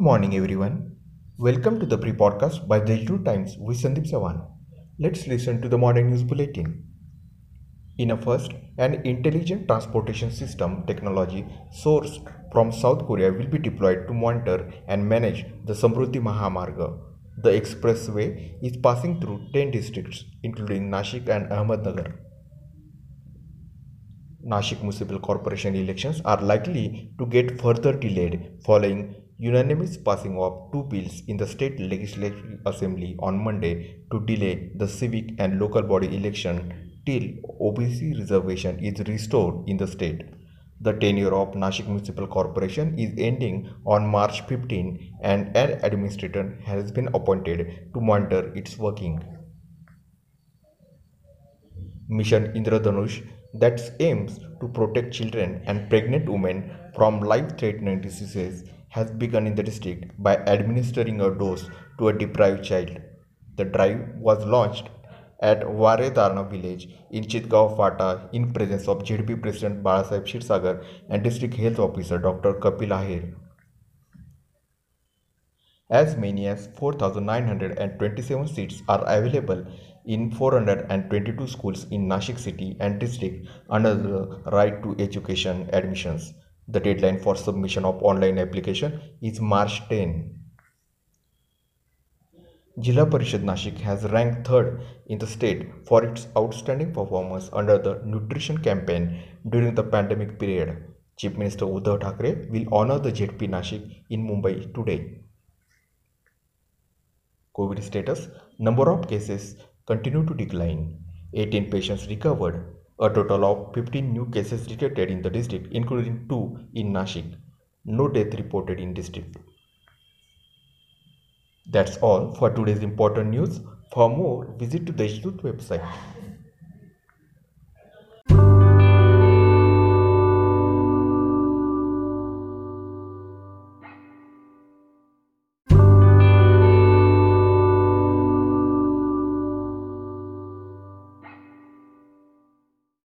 morning, everyone. Welcome to the pre podcast by the Times with Sandeep Sawan. Let's listen to the morning news bulletin. In a first, an intelligent transportation system technology sourced from South Korea will be deployed to monitor and manage the Samruddhi Mahamarga. The expressway is passing through 10 districts, including Nashik and Ahmednagar. Nashik Municipal Corporation elections are likely to get further delayed following unanimous passing of two bills in the state legislative assembly on Monday to delay the civic and local body election till OBC reservation is restored in the state. The tenure of Nashik Municipal Corporation is ending on March 15 and an administrator has been appointed to monitor its working. Mission Indradhanush that aims to protect children and pregnant women from life-threatening diseases has begun in the district by administering a dose to a deprived child. The drive was launched at Varedarna village in Chitgaon Fata in presence of ZP President Balasaheb Kshirsagar and District Health Officer Dr. Kapil Ahir. As many as 4,927 seats are available in 422 schools in Nashik city and district under the Right to Education admissions. The deadline for submission of online application is March 10. Jilla Parishad Nashik has ranked third in the state for its outstanding performance under the nutrition campaign during the pandemic period. Chief Minister Uddhav Thackeray will honor the ZP Nashik in Mumbai today. COVID status Number of cases continue to decline. 18 patients recovered. A total of 15 new cases detected in the district, including 2 in Nashik. No death reported in district. That's all for today's important news. For more, visit to the Deshdoot website.